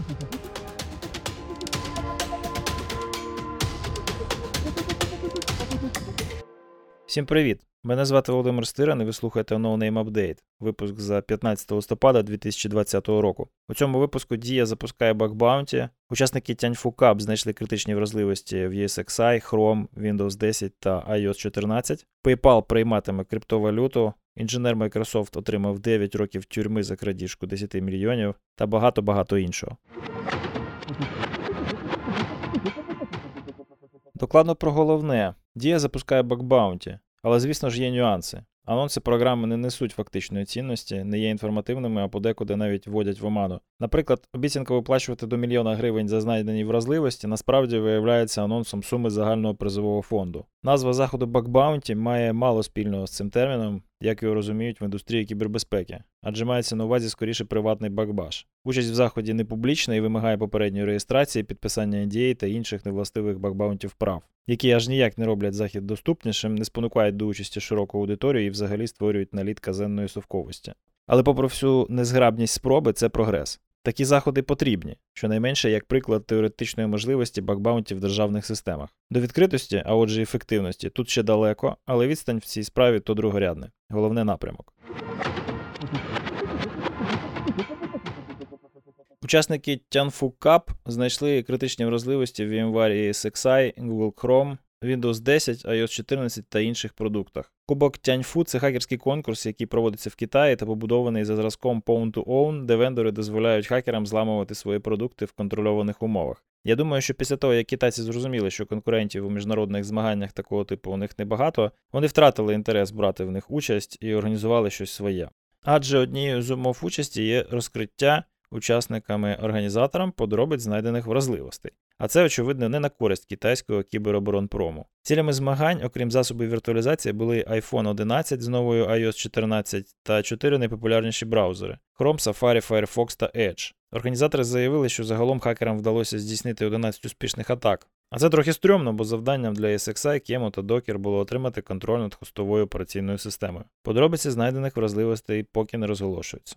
Всім привіт! Мене звати Володимир Стиран і ви слухаєте No Name Update, випуск за 15 листопада 2020 року. У цьому випуску Дія запускає Bounty, Учасники Tianfu Cup знайшли критичні вразливості в ESXi, Chrome, Windows 10 та iOS 14. PayPal прийматиме криптовалюту. Інженер Microsoft отримав 9 років тюрми за крадіжку 10 мільйонів та багато-багато іншого. Докладно про головне. Дія запускає bug bounty, але, звісно ж, є нюанси. Анонси програми не несуть фактичної цінності, не є інформативними, а подекуди навіть вводять в оману. Наприклад, обіцянка виплачувати до мільйона гривень за знайдені вразливості насправді виявляється анонсом суми загального призового фонду. Назва заходу Bug Bounty має мало спільного з цим терміном, як його розуміють в індустрії кібербезпеки, адже мається на увазі скоріше приватний bug bash. Участь в заході не публічна і вимагає попередньої реєстрації, підписання NDA та інших невластивих bug bounty вправ, які аж ніяк не роблять захід доступнішим, не спонукають до участі широку аудиторію і взагалі створюють наліт казенної совковості. Але попри всю незграбність спроби, це прогрес. Такі заходи потрібні, щонайменше як приклад теоретичної можливості бакбаунтів в державних системах. До відкритості, а отже, ефективності, тут ще далеко, але відстань в цій справі то другорядне. Головне напрямок. Учасники Tianfu Cup знайшли критичні вразливості в VMware ESXi, Google Chrome, Windows 10, iOS 14 та інших продуктах. Кубок Тяньфу це хакерський конкурс, який проводиться в Китаї та побудований за зразком Pawn to Own, де вендори дозволяють хакерам зламувати свої продукти в контрольованих умовах. Я думаю, що після того, як китайці зрозуміли, що конкурентів у міжнародних змаганнях такого типу у них небагато, вони втратили інтерес брати в них участь і організували щось своє. Адже однією з умов участі є розкриття учасниками-організаторам подробиць знайдених вразливостей. А це, очевидно, не на користь китайського кібероборонпрому. Цілями змагань, окрім засобів віртуалізації, були iPhone 11 з новою iOS 14 та чотири найпопулярніші браузери Chrome, Safari, Firefox та Edge. Організатори заявили, що загалом хакерам вдалося здійснити 11 успішних атак. А це трохи стрьомно, бо завданням для SXI, Kemo та Docker було отримати контроль над хостовою операційною системою. Подробиці знайдених вразливостей поки не розголошуються.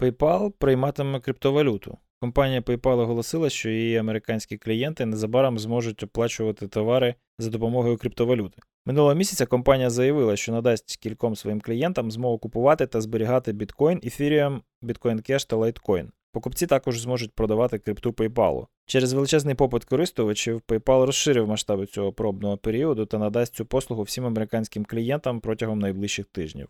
PayPal прийматиме криптовалюту. Компанія PayPal оголосила, що її американські клієнти незабаром зможуть оплачувати товари за допомогою криптовалюти. Минулого місяця компанія заявила, що надасть кільком своїм клієнтам змогу купувати та зберігати біткоін, Ethereum, Bitcoin Cash та Litecoin. Покупці також зможуть продавати крипту PayPal. Через величезний попит користувачів PayPal розширив масштаби цього пробного періоду та надасть цю послугу всім американським клієнтам протягом найближчих тижнів.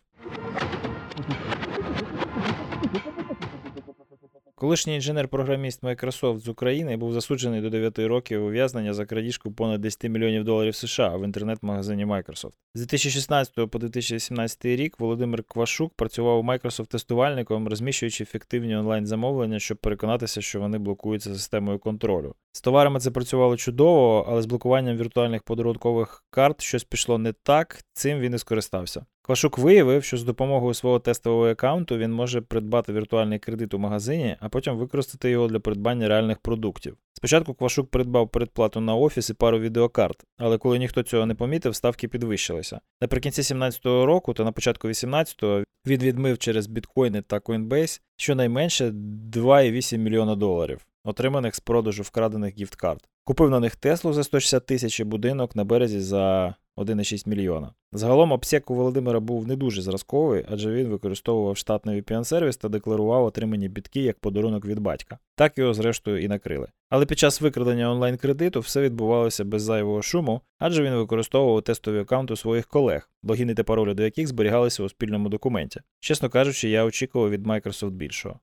Колишній інженер-програміст Microsoft з України був засуджений до 9 років ув'язнення за крадіжку понад 10 мільйонів доларів США в інтернет-магазині Microsoft. З 2016 по 2017 рік Володимир Квашук працював у Microsoft тестувальником, розміщуючи фіктивні онлайн-замовлення, щоб переконатися, що вони блокуються системою контролю. З товарами це працювало чудово, але з блокуванням віртуальних подарункових карт щось пішло не так, цим він і скористався. Квашук виявив, що з допомогою свого тестового аккаунту він може придбати віртуальний кредит у магазині, а потім використати його для придбання реальних продуктів. Спочатку Квашук придбав передплату на офіс і пару відеокарт, але коли ніхто цього не помітив, ставки підвищилися. Наприкінці 2017 року та на початку 2018 він відмив через біткоїни та Coinbase щонайменше 2,8 мільйона доларів, отриманих з продажу вкрадених гіфткарт. Купив на них Теслу за 160 тисяч і будинок на березі за 1,6 мільйона. Загалом обсек у Володимира був не дуже зразковий, адже він використовував штатний VPN-сервіс та декларував отримані бітки як подарунок від батька. Так його, зрештою, і накрили. Але під час викрадення онлайн-кредиту все відбувалося без зайвого шуму, адже він використовував тестові аккаунти своїх колег, логіни та паролі до яких зберігалися у спільному документі. Чесно кажучи, я очікував від Microsoft більшого.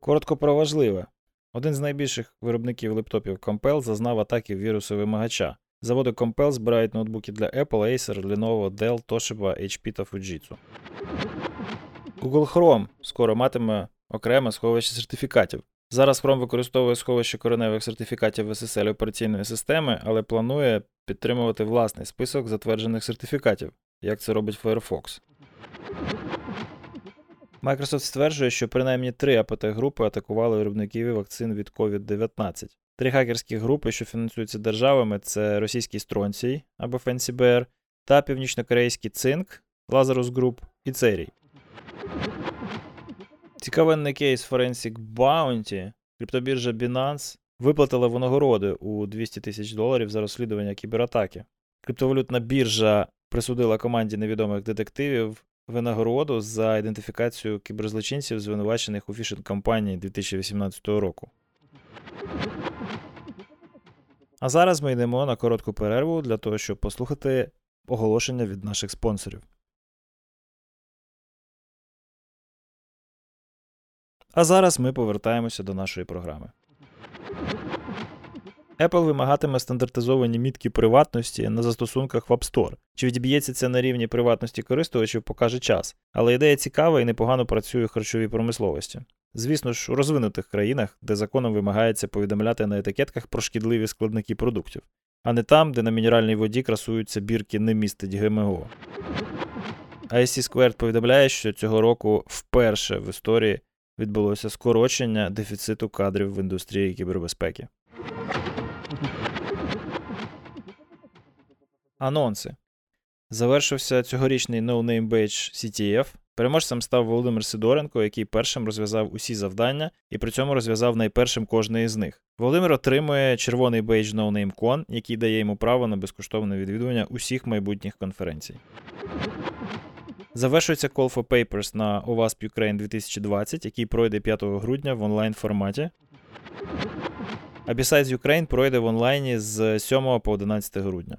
Коротко про важливе. Один з найбільших виробників лептопів Compel зазнав атаки вірусу вимагача. Заводи Compel збирають ноутбуки для Apple, Acer, Lenovo, Dell, Toshiba, HP та Fujitsu. Google Chrome скоро матиме окреме сховище сертифікатів. Зараз Chrome використовує сховище кореневих сертифікатів SSL операційної системи, але планує підтримувати власний список затверджених сертифікатів, як це робить Firefox. Microsoft стверджує, що принаймні три АПТ-групи атакували виробників вакцин від COVID-19. Три хакерські групи, що фінансуються державами, це російський Стронцій або FancyBear, та північнокорейський цинк Lazarus Group і Церій. Цікавенний кейс Forensic Bounty, криптобіржа Binance виплатила винагороди у 200 тисяч доларів за розслідування кібератаки. Криптовалютна біржа присудила команді невідомих детективів винагороду за ідентифікацію кіберзлочинців, звинувачених у фішинг кампанії 2018 року. А зараз ми йдемо на коротку перерву для того, щоб послухати оголошення від наших спонсорів. А зараз ми повертаємося до нашої програми. Apple вимагатиме стандартизовані мітки приватності на застосунках в App Store. Чи відіб'ється це на рівні приватності користувачів, покаже час. Але ідея цікава і непогано працює в харчовій промисловості. Звісно ж, у розвинутих країнах, де законом вимагається повідомляти на етикетках про шкідливі складники продуктів, а не там, де на мінеральній воді красуються бірки не містить ГМО. IC Squared повідомляє, що цього року вперше в історії відбулося скорочення дефіциту кадрів в індустрії кібербезпеки. Анонси. Завершився цьогорічний No Name Badge CTF. Переможцем став Володимир Сидоренко, який першим розв'язав усі завдання і при цьому розв'язав найпершим кожне із них. Володимир отримує червоний бейдж No Name Con, який дає йому право на безкоштовне відвідування усіх майбутніх конференцій. Завершується Call for Papers на OWASP Ukraine 2020, який пройде 5 грудня в онлайн форматі. А Besides Ukraine пройде в онлайні з 7 по 11 грудня.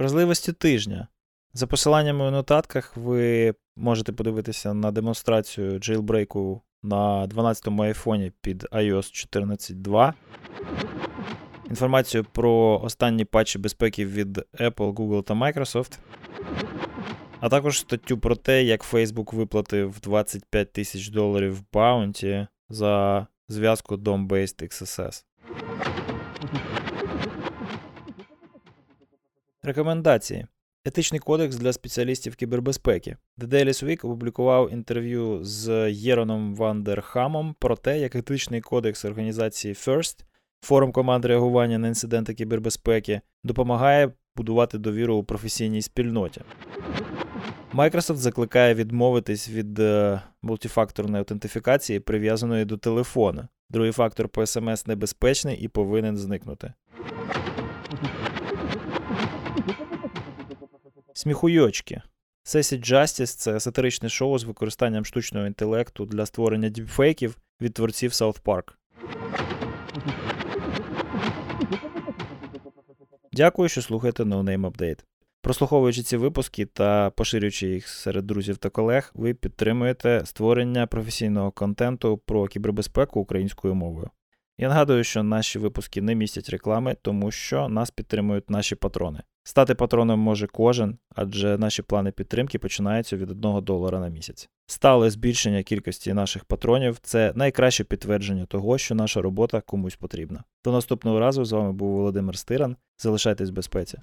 Вразливості тижня. За посиланнями у нотатках ви можете подивитися на демонстрацію джейлбрейку на 12-му айфоні під iOS 14.2. Інформацію про останні патчі безпеки від Apple, Google та Microsoft. А також статтю про те, як Facebook виплатив 25 тисяч доларів баунті за зв'язку DOM-based XSS. Рекомендації. Етичний кодекс для спеціалістів кібербезпеки. The Daily Week опублікував інтерв'ю з Єроном Вандерхамом про те, як етичний кодекс організації FIRST, форум команд реагування на інциденти кібербезпеки, допомагає будувати довіру у професійній спільноті. Microsoft закликає відмовитись від е, мультифакторної аутентифікації, прив'язаної до телефона. Другий фактор по SMS небезпечний і повинен зникнути. Сміхуйочки. Сесі Justice це сатиричне шоу з використанням штучного інтелекту для створення діпфейків від творців South Park. Дякую, що слухаєте No Name Update. Прослуховуючи ці випуски та поширюючи їх серед друзів та колег, ви підтримуєте створення професійного контенту про кібербезпеку українською мовою. Я нагадую, що наші випуски не містять реклами, тому що нас підтримують наші патрони. Стати патроном може кожен, адже наші плани підтримки починаються від 1 долара на місяць. Стале збільшення кількості наших патронів це найкраще підтвердження того, що наша робота комусь потрібна. До наступного разу з вами був Володимир Стиран. Залишайтесь в безпеці.